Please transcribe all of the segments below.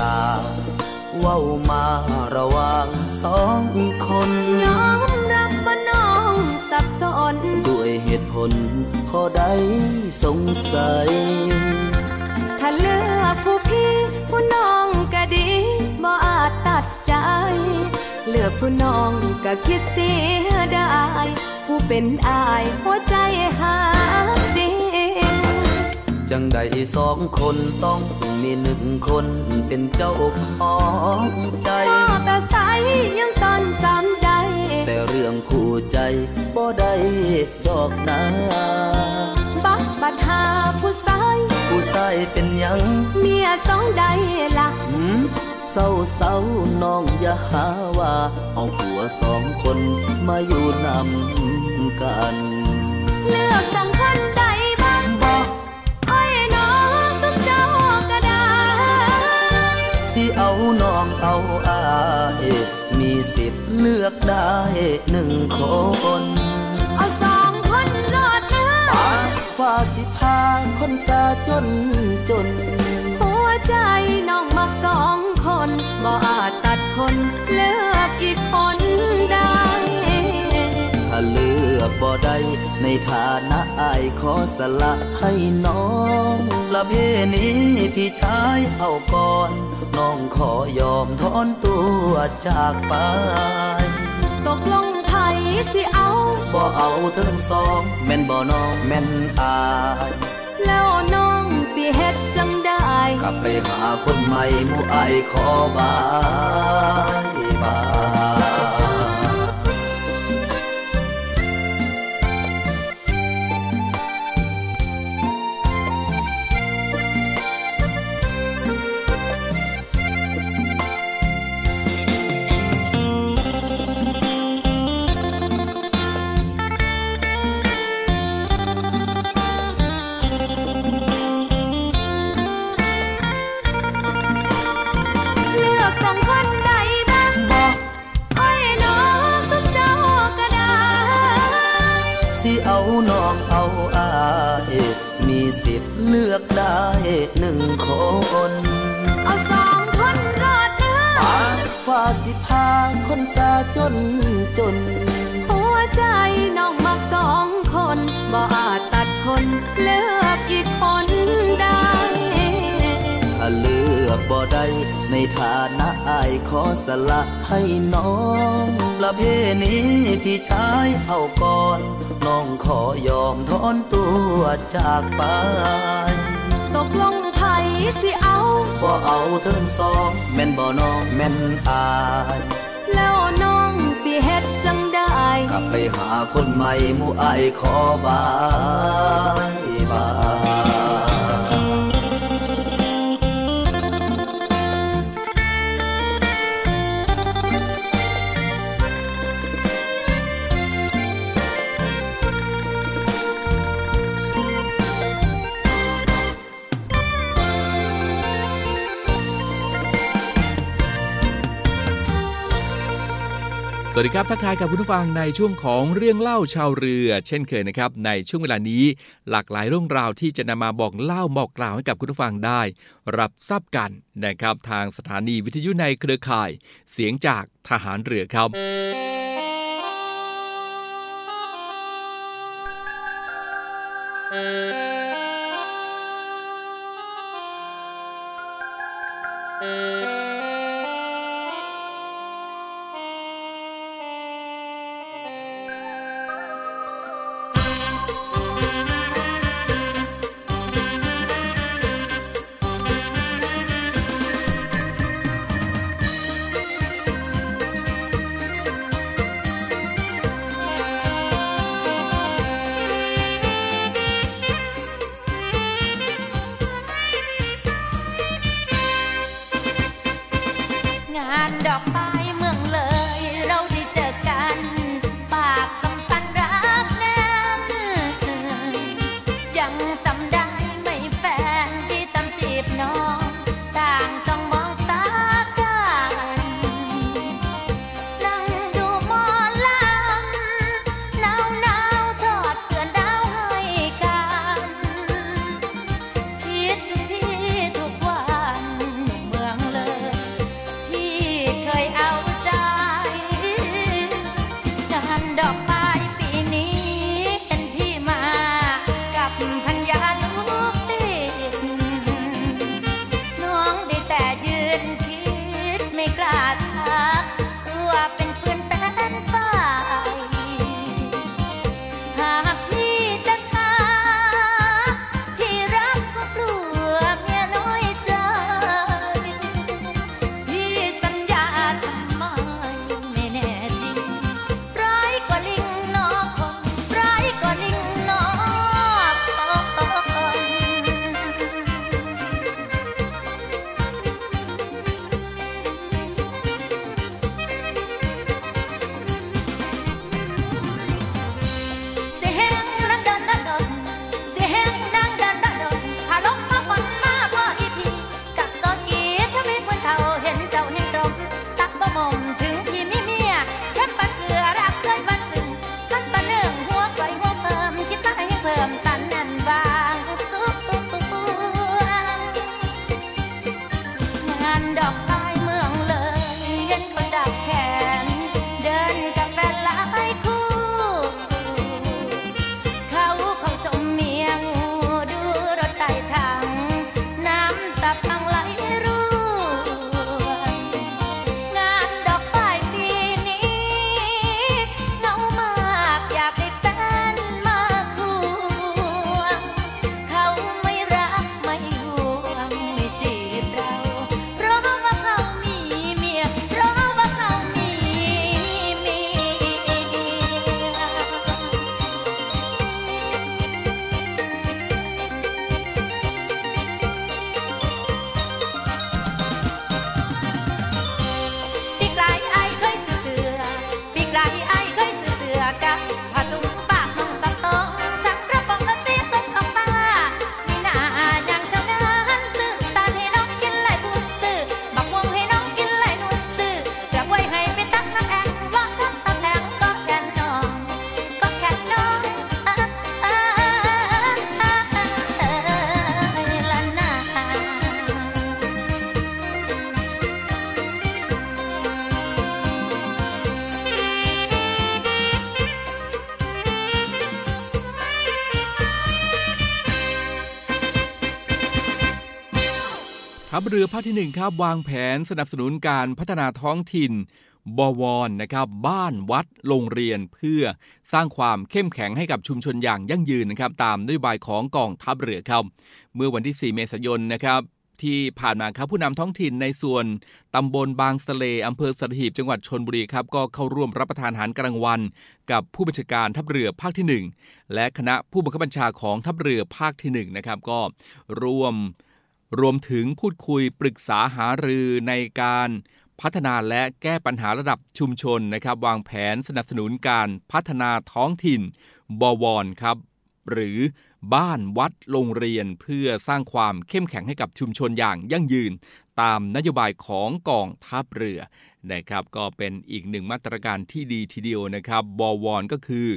ลาเว้ามาระหว่างสองคนยอมรับว่าน้องสับสน ด้วยเหตุผลข้อใดสงสัย ถ้าเลือกผู้พี่ผู้น้องก็ดีบ่อาจตัดใจ เลือกผู้น้องก็คิดเสียได้ ผู้เป็นอายหัวใจหาจริง จังใดสองคนต้องมีหนึ่งคนเป็นเจ้าของใจแต่ใสยังซ่อนสามใจ แต่เรื่องคู่ใจบ่ได้ดอกนาบักบัดหาผู้ชาย ผู้ชายเป็นยัง เมียสองใดละเศร้าเศร้าน้องอย่าหาว่า เอาผัวสองคนมาอยู่นำกัน เลือก สิเอาน้องเอาอายมีสิทธิ์เลือกได้หนึ่งคน เอาสองคนรอดนะฟ้าสิพาคนสาจนจน หัวใจน้องมักสองคน บ่อาจตัดคน เลือกอีกคนได้ถ้า เลือกบ่ได้ในฐานะอายขอสละให้น้องละเพนี้พี่ชายเอาก่อน น้องขอยอมทอนตัวจากไป ตกลงไผสิเอาบ่เอาทั้งสองแม่นบ่น้องแม่นอายแล้วน้องสิเฮ็ดจังได้กลับไปหาคนใหม่หมู่อายขอบายบาย จนจน หัวใจน้องมักสองคน บ่อาจตัดคนเลือกอีกคนได้ ถ้าเลือกบ่ได้ในฐานะอายขอสละให้น้องละเพนี้พี่ชายเอาก่อน น้องขอยอมทอนตัวจากไป ตกลงไผสิเอาบ่เอาทั้งสอง แม่นบ่น้องแม่นอายแล้วน้องสิเฮ็ดจังได้ กลับไปหาคนใหม่หมู่อขอบายบาย สวัสดีครับ ทักทายกับคุณผู้ฟังในช่วงของเรื่องเล่าชาวเรือ เช่นเคยนะครับ ในช่วงเวลานี้หลากหลายเรื่องราวที่จะนำมาบอกเล่าบอกกล่าวให้กับคุณผู้ฟังได้ รับทราบกันนะครับทางสถานีวิทยุในเครือข่าย เสียงจากทหารเรือครับทั เรือภาคที่ 1 ครับ วางแผนสนับสนุนการพัฒนาท้องถิ่น บวรนะครับ บ้านวัดโรงเรียนเพื่อสร้างความเข้มแข็งให้กับชุมชนอย่างยั่งยืนนะครับตามนโยบายของกองทัพเรือครับเมื่อวันที่ 4 เมษายนนะครับที่ผ่านมาครับผู้นำท้องถิ่นในส่วนตำบลบางสะเลอำเภอสัตหีบจังหวัดชนบุรีครับก็เข้าร่วมรับประทานอาหารกลางวัน กับผู้บัญชาการทัพเรือภาคที่ 1 และคณะผู้บังคับบัญชาของทัพเรือภาคที่1นะครับก็ร่วม รวมถึงพูดคุยปรึกษาหารือในการพัฒนาและแก้ปัญหาระดับชุมชนนะครับ วางแผนสนับสนุนการพัฒนาท้องถิ่นบวรครับ หรือบ้านวัดโรงเรียนเพื่อสร้างความเข้มแข็งให้กับชุมชนอย่างยั่งยืน ตามนโยบายของกองทัพเรือนะครับ ก็เป็นอีกหนึ่งมาตรการที่ดีทีเดียวนะครับบวรก็คือ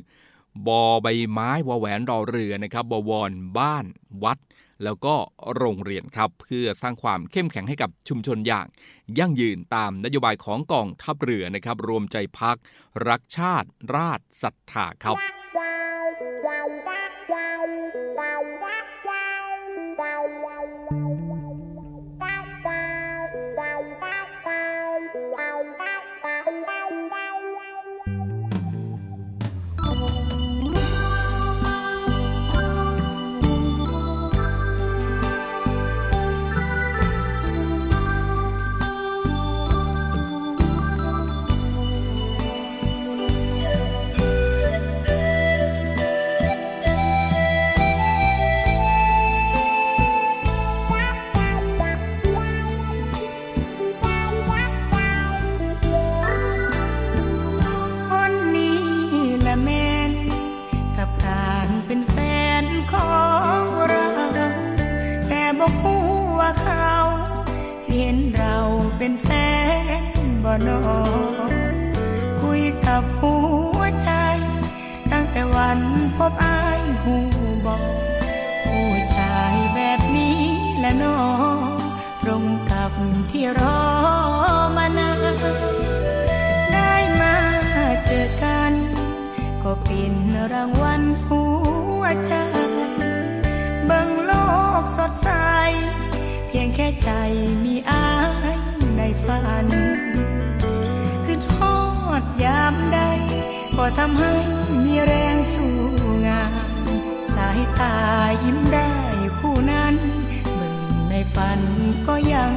บอใบไม้วอแหวนรอเรือนะครับบวรบ้านวัด แล้วก็โรงเรียนครับ เพื่อสร้างความเข้มแข็งให้กับชุมชนอย่าง ยั่งยืนตามนโยบายของกองทัพเรือนะครับ รวมใจพัก รักชาติ ราชศรัทธาครับ บ่ฮู้ว่าเขาสิเห็นเราเป็นแฟนบ่นอคุยกับหัวใจ ตั้งแต่วันพบอายหูบอกผู้ชายแบบนี้และนอตรงกับที่รอมานานได้มาเจอกัน ก็เป็นรางวัลหัวใจเบิ่งโลกสดใส ก็ทำให้มีแรงสู้งาน สายตายิ้มได้ผู้นั้นมึงในฝันก็ยัง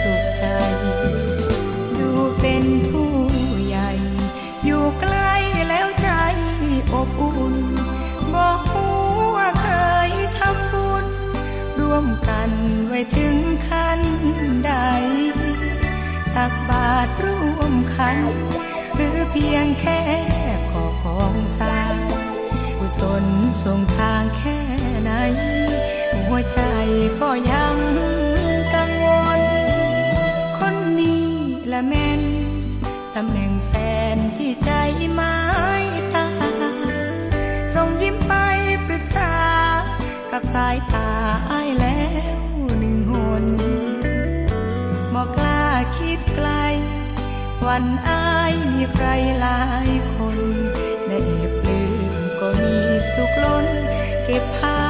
สุขใจ ดูเป็นผู้ใหญ่ อยู่ใกล้แล้วใจอบอุ่น บอกหัวเคยทำบุญ ร่วมกันไว้ถึงขั้นใด ตักบาตรร่วมขัน รือเพียงแค่ขอของสากุศลส่งทางแค่ไหน หัวใจก็ยังกังวล คนนี้ละแม่น ตำแหน่งแฟนที่ใจไม้ตา ส่งยิ้มไปปรึกษา กับสายตาไอ้าแล้ว วันอายมีใครหลายคนใน่ปลื้มก็มีสุขล้นเก็บผ้า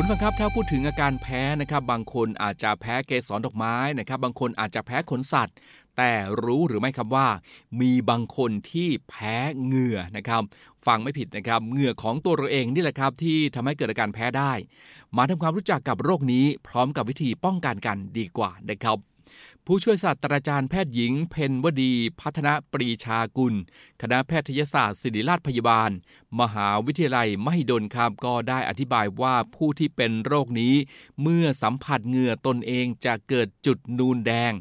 คุณฟังครับถ้าพูดถึงอาการแพ้นะครับ บางคนอาจจะแพ้เกสรดอกไม้นะครับ บางคนอาจจะแพ้ขนสัตว์ แต่รู้หรือไม่ครับว่า มีบางคนที่แพ้เหงื่อนะครับ ฟังไม่ผิดนะครับเหงื่อของตัวเราเองนี่แหละครับ ที่ทำให้เกิดอาการแพ้ได้ มาทำความรู้จักกับโรคนี้พร้อมกับวิธีป้องกันกันดีกว่านะครับ ผู้ช่วยศาสตราจารย์แพทย์หญิง เพนวดี พัฒนปรีชากุล คณะแพทยศาสตร์ศิริราชพยาบาล มหาวิทยาลัยมหิดลครับก็ได้อธิบายว่าผู้ที่เป็นโรคนี้ เมื่อสัมผัสเหงื่อตนเองจะเกิดจุดนูนแดง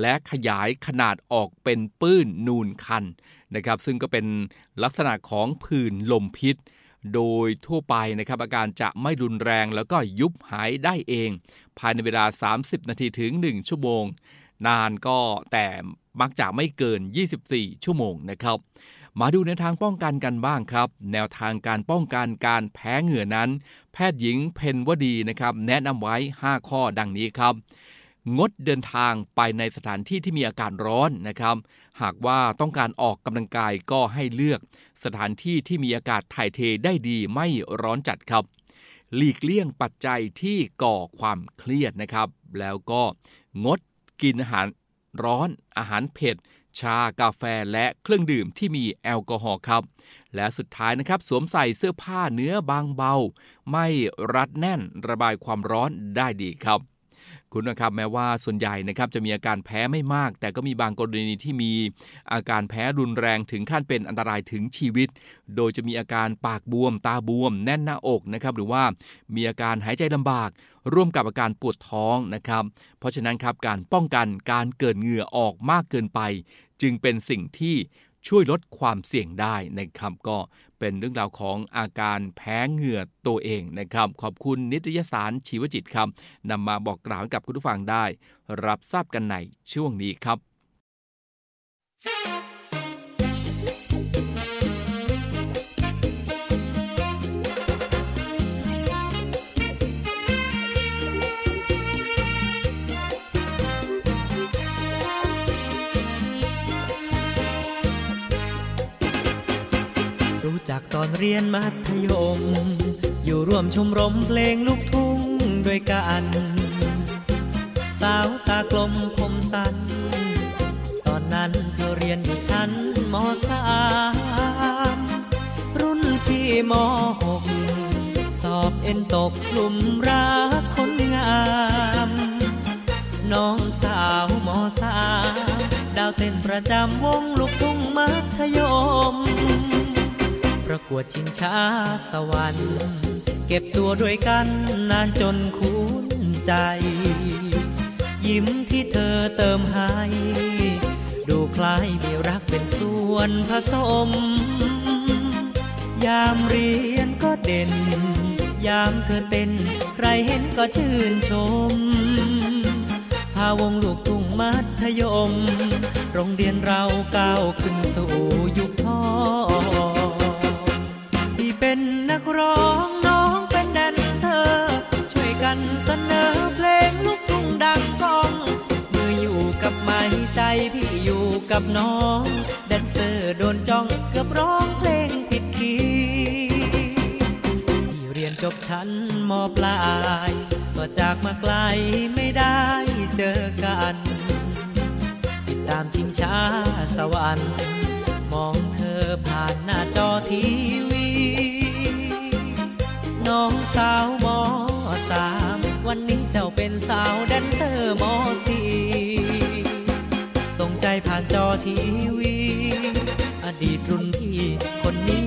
และขยายขนาดออกเป็นปื้นนูนคันนะครับ ซึ่งก็เป็นลักษณะของผื่นลมพิษโดยทั่วไปนะครับอาการจะไม่รุนแรงแล้วก็ยุบหายได้เอง ภายในเวลา 30 นาทีถึง 1 ชั่วโมง นานก็แต่มักจะไม่เกิน 24 ชั่วโมงนะครับ มาดูในทางป้องกันกันบ้างครับ แนวทางการป้องกันการแพ้เหงื่อนั้น แพทย์หญิงเพนวดีนะครับ แนะนำไว้ 5 ข้อดังนี้ครับงดเดินทางไปในสถานที่ที่มีอากาศร้อนนะครับ หากว่าต้องการออกกำลังกายก็ให้เลือกสถานที่ที่มีอากาศถ่ายเทได้ดีไม่ร้อนจัดครับ หลีกเลี่ยงปัจจัยที่ก่อความเครียดนะครับ แล้วก็งด กินอาหารร้อน อาหารเผ็ด ชากาแฟและเครื่องดื่มที่มีแอลกอฮอล์ครับ และสุดท้ายนะครับ สวมใส่เสื้อผ้าเนื้อบางเบา ไม่รัดแน่นระบายความร้อนได้ดีครับ คุณนะครับแม้ว่าส่วนใหญ่นะครับจะมีอาการแพ้ไม่มาก แต่ก็มีบางกรณีที่มีอาการแพ้รุนแรงถึงขั้นเป็นอันตรายถึงชีวิต โดยจะมีอาการปากบวม ตาบวม แน่นหน้าอกนะครับหรือว่ามีอาการหายใจลำบาก ร่วมกับอาการปวดท้องนะครับเพราะฉะนั้นครับการป้องกันการเกิดเหงื่อออกมากเกินไป จึงเป็นสิ่งที่ ช่วยลดความเสี่ยงได้นะครับก็เป็นเรื่องราวของอาการแพ้เหงื่อตัวเองนะครับ ขอบคุณนิตยสารชีวจิตครับนำมาบอกกล่าวกับคุณผู้ฟังได้ รับทราบกันในช่วงนี้ครับ จากตอนเรียนมัธยม อยู่ร่วมชมรมเพลงลูกทุ่งด้วยกัน สาวตากลมผมสั้นตอนนั้นเธอเรียนอยู่ชั้นมสามรุ่นพี่มหกสอบเอ็นตกกลุ่มรักคนงาม น้องสาวมสามดาวเต้นประจำวงลูกทุ่งมัธยม ประกวดชิงช้าสวรรค์ เก็บตัวด้วยกันนานจนคุ้นใจ ยิ้มที่เธอเติมให้ ดูคล้ายมีรักเป็นส่วนผสม ยามเรียนก็เด่น ยามเธอเต้นใครเห็นก็ชื่นชม พาวงลูกทุ่งมัธยม โรงเรียนเราก้าวขึ้นสู่ยุคพ่อเป็นนัก ร้องน้องเป็นแดนเซอร์ ช่วยกันเสนอเพลงลูกทุ่งดังก้องเมื่ออยู่กับไม้ใจพี่อยู่กับน้อง แดนเซอร์โดนจ้องเกือบร้องเพลงผิดคีที่เรียนจบชั้นมปลาย ก็จากมาไกลไม่ได้เจอกันติดตามชิงช้าสวรรค์มองเธอผ่านหน้าจอทีวี น้องสาวมอสามวันนี้เจ้าเป็นสาวแดนเซอร์มอสี่ส่งใจผ่านจอทีวี อดีตรุ่นพี่คนนี้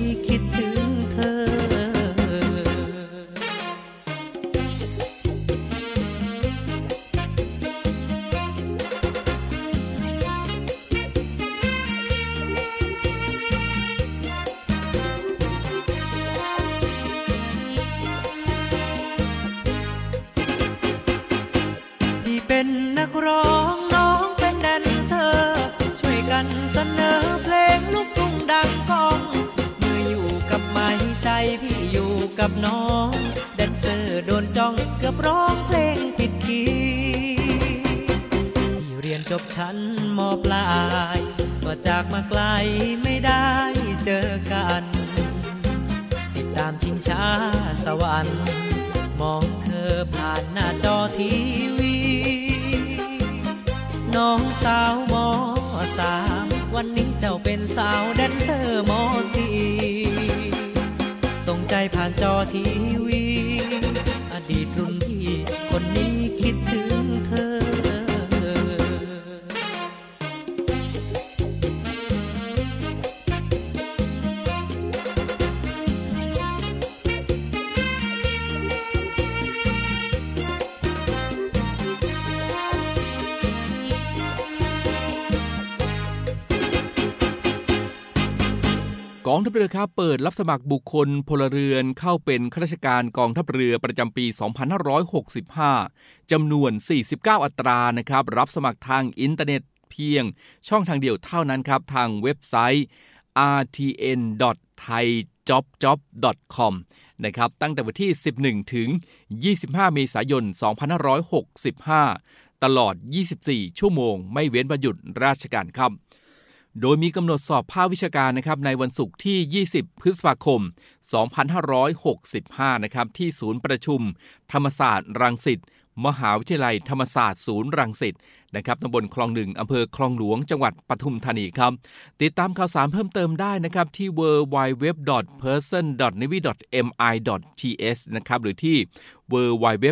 ร้องน้องเป็นแดนเซอร์ ช่วยกันเสนอเพลงลูกทุ่งดังก้อง เมื่ออยู่กับไม้ใจพี่อยู่กับน้อง แดนเซอร์โดนจ้องเกือบร้องเพลงผิดคีที่เรียนจบชั้นมปลาย ก็จากมาไกลไม่ได้เจอกัน ติดตามชิงช้าสวรรค์มองเธอผ่านหน้าจอทีวี น้องสาวมอสามวันนี้เจ้าเป็นสาวแดนเซอร์มอสีส่งใจผ่านจอทีวี อดีตรุ่นพี่คนนี้คิดถึง กองทัพเรือครับเปิดรับสมัครบุคคลพลเรือนเข้าเป็นข้าราชการกองทัพเรือประจำปี 2565 จำนวน 49 อัตรานะครับ รับสมัครทางอินเทอร์เน็ตเพียงช่องทางเดียวเท่านั้นครับ ทางเว็บไซต์ rtn.thaijobjob.com นะครับ ตั้งแต่วันที่ 11 ถึง 25 เมษายน 2565 ตลอด 24 ชั่วโมง ไม่เว้นวันหยุดราชการครับ โดยมีกำหนดสอบภาควิชาการนะครับในวันศุกร์ที่ 20 พฤษภาคม 2565 นะครับที่ศูนย์ประชุม ธรรมศาสตร์รังสิตมหาวิทยาลัยธรรมศาสตร์ศูนย์รังสิตนะครับตำบลคลองหนึ่งอำเภอคลองหลวงจังหวัดปทุมธานีครับ ติดตามข่าวสารเพิ่มเติมได้นะครับที่ www.person.navy.mi.th นะครับหรือที่ www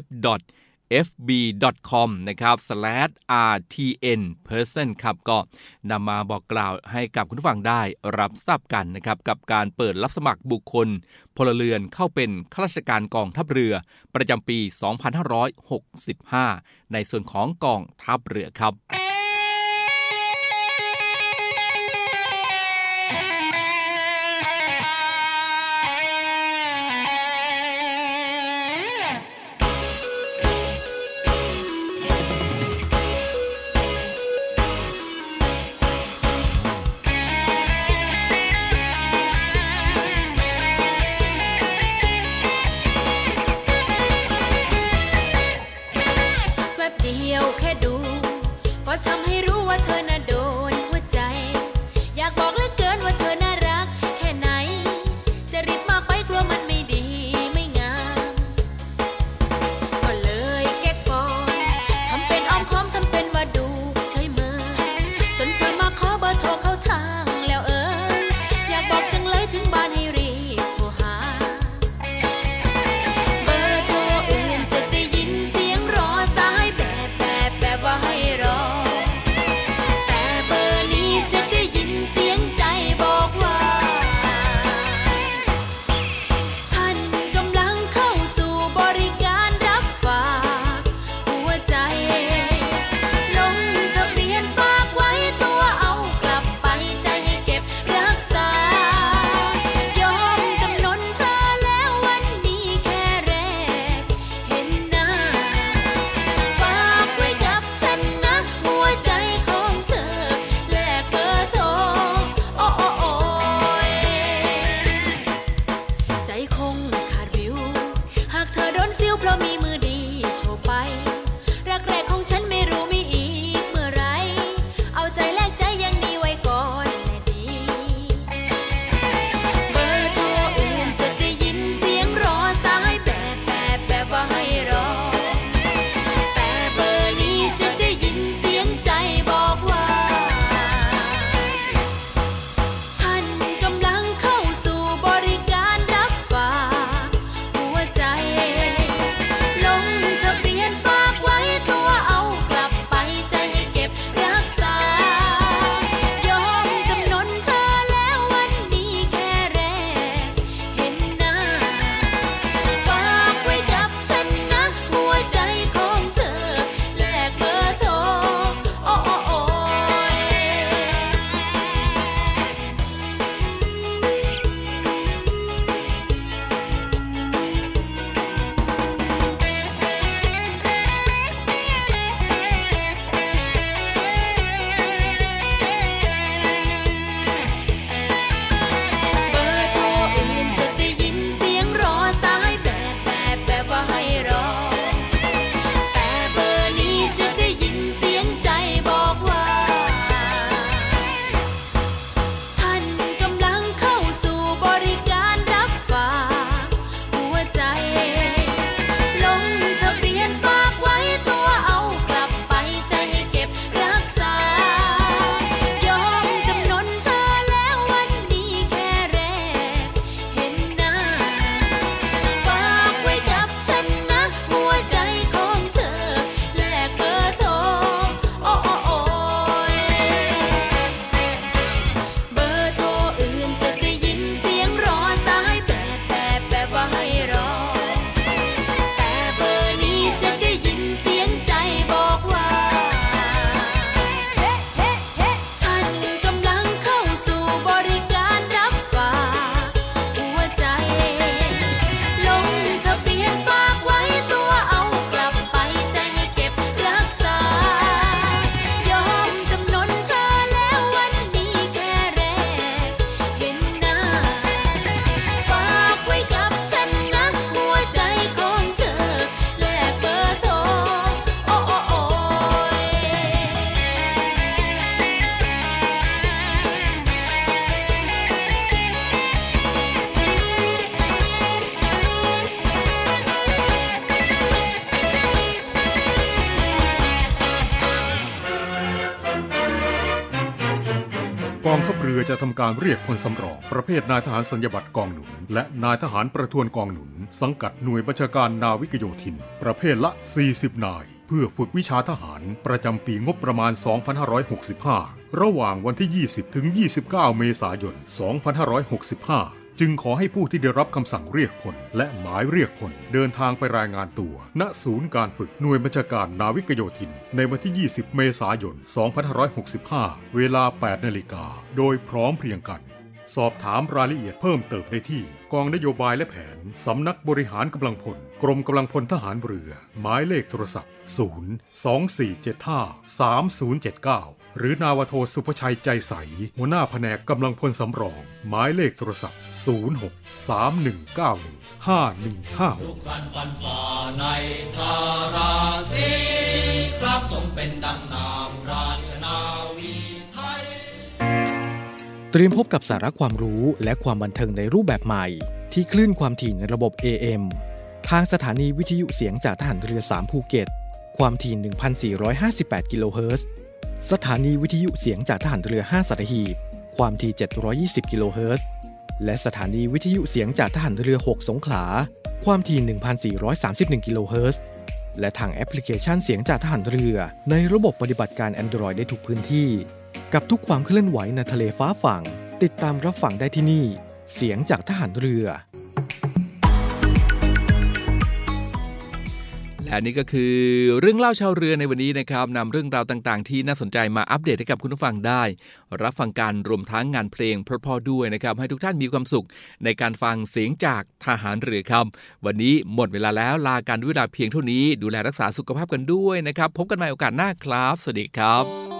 fb.com นะครับ /rtn person ครับก็นำมาบอกกล่าวให้กับคุณผู้ฟังได้รับทราบกันนะครับ กับการเปิดรับสมัครบุคคล พลเรือนเข้าเป็นข้าราชการกองทัพเรือ ประจำปี 2565 ในส่วนของกองทัพเรือครับ เรียกพลสำรองประเภทนายทหารสัญญบัตรกองหนุน และนายทหารประทวนกองหนุน สังกัดหน่วยบัญชาการนาวิกโยธิน ประเภทละ 40 นาย เพื่อฝึกวิชาทหารประจำปีงบประมาณ 2565 ระหว่างวันที่ 20 ถึง 29 เมษายน 2565 จึงขอให้ผู้ที่ได้รับคำสั่งเรียกพลและหมายเรียกพลเดินทางไปรายงานตัว ณศูนย์การฝึกหน่วยบัญชาการนาวิกโยธิน ในวันที่ 20 เมษายน 2565 เวลา 8 นาฬิกา โดยพร้อมเพรียงกัน สอบถามรายละเอียดเพิ่มเติมได้ที่ กองนโยบายและแผน สำนักบริหารกำลังพล กรมกำลังพลทหารเรือ หมายเลขโทรศัพท์ 024753079 หรือนาวโทสุภชัยใจใส หัวหน้าแผนกกำลังพลสำรอง หมายเลขโทรศัพท์ 06 3191 5156ทุกรันฟันฝ่าในทาราศีครับสมเป็นดังนามราชนาวีไทย เตรียมพบกับสาระความรู้และความบันเทิงในรูปแบบใหม่ ที่คลื่นความถี่ในระบบ AM ทางสถานีวิทยุเสียงจากทหารเรือ 3 ภูเก็ต ความถี่ 1,458 กิโลเฮิรตซ์ สถานีวิทยุเสียงจากทหารเรือ 5สัตหีบ ความถี่ 720 กิโลเฮิรตซ์ และสถานีวิทยุเสียงจากทหารเรือ 6 สงขลา ความถี่ 1,431 กิโลเฮิรตซ์ และทางแอปพลิเคชันเสียงจากทหารเรือ ในระบบปฏิบัติการ Android ได้ทุกพื้นที่ กับทุกความเคลื่อนไหวในทะเลฟ้าฝั่ง ติดตามรับฟังได้ที่นี่ เสียงจากทหารเรือ และนี่ก็คือเรื่องเล่าชาวเรือในวันนี้นะครับนำเรื่องราวต่างๆ ที่น่าสนใจมาอัปเดตให้กับคุณผู้ฟังได้ รับฟังการรวมทั้งงานเพลงเพราะๆด้วยนะครับให้ทุกท่านมีความสุข ในการฟังเสียงจากทหารเรือครับ วันนี้หมดเวลาแล้วลาการด้วยเวลาเพียงเท่านี้ ดูแลรักษาสุขภาพกันด้วยนะครับ พบกันใหม่โอกาสหน้าครับ สวัสดีครับ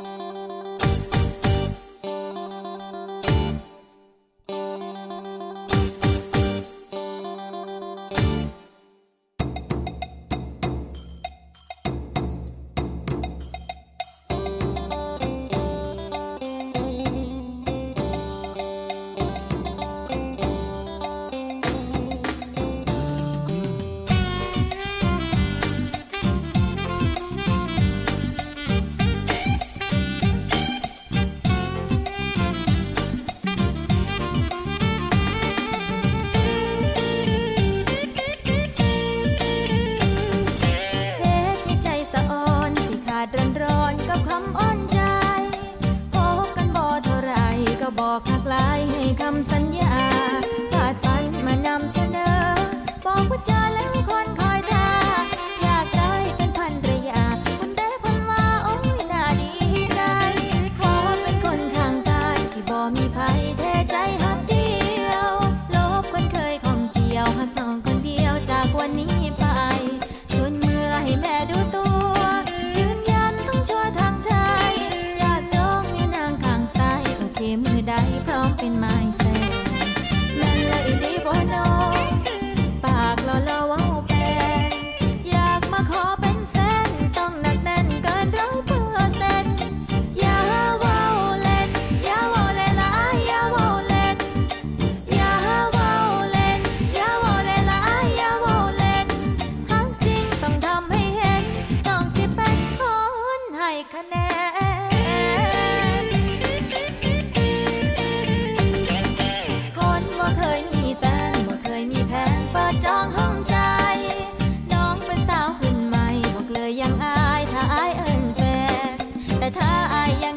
他呀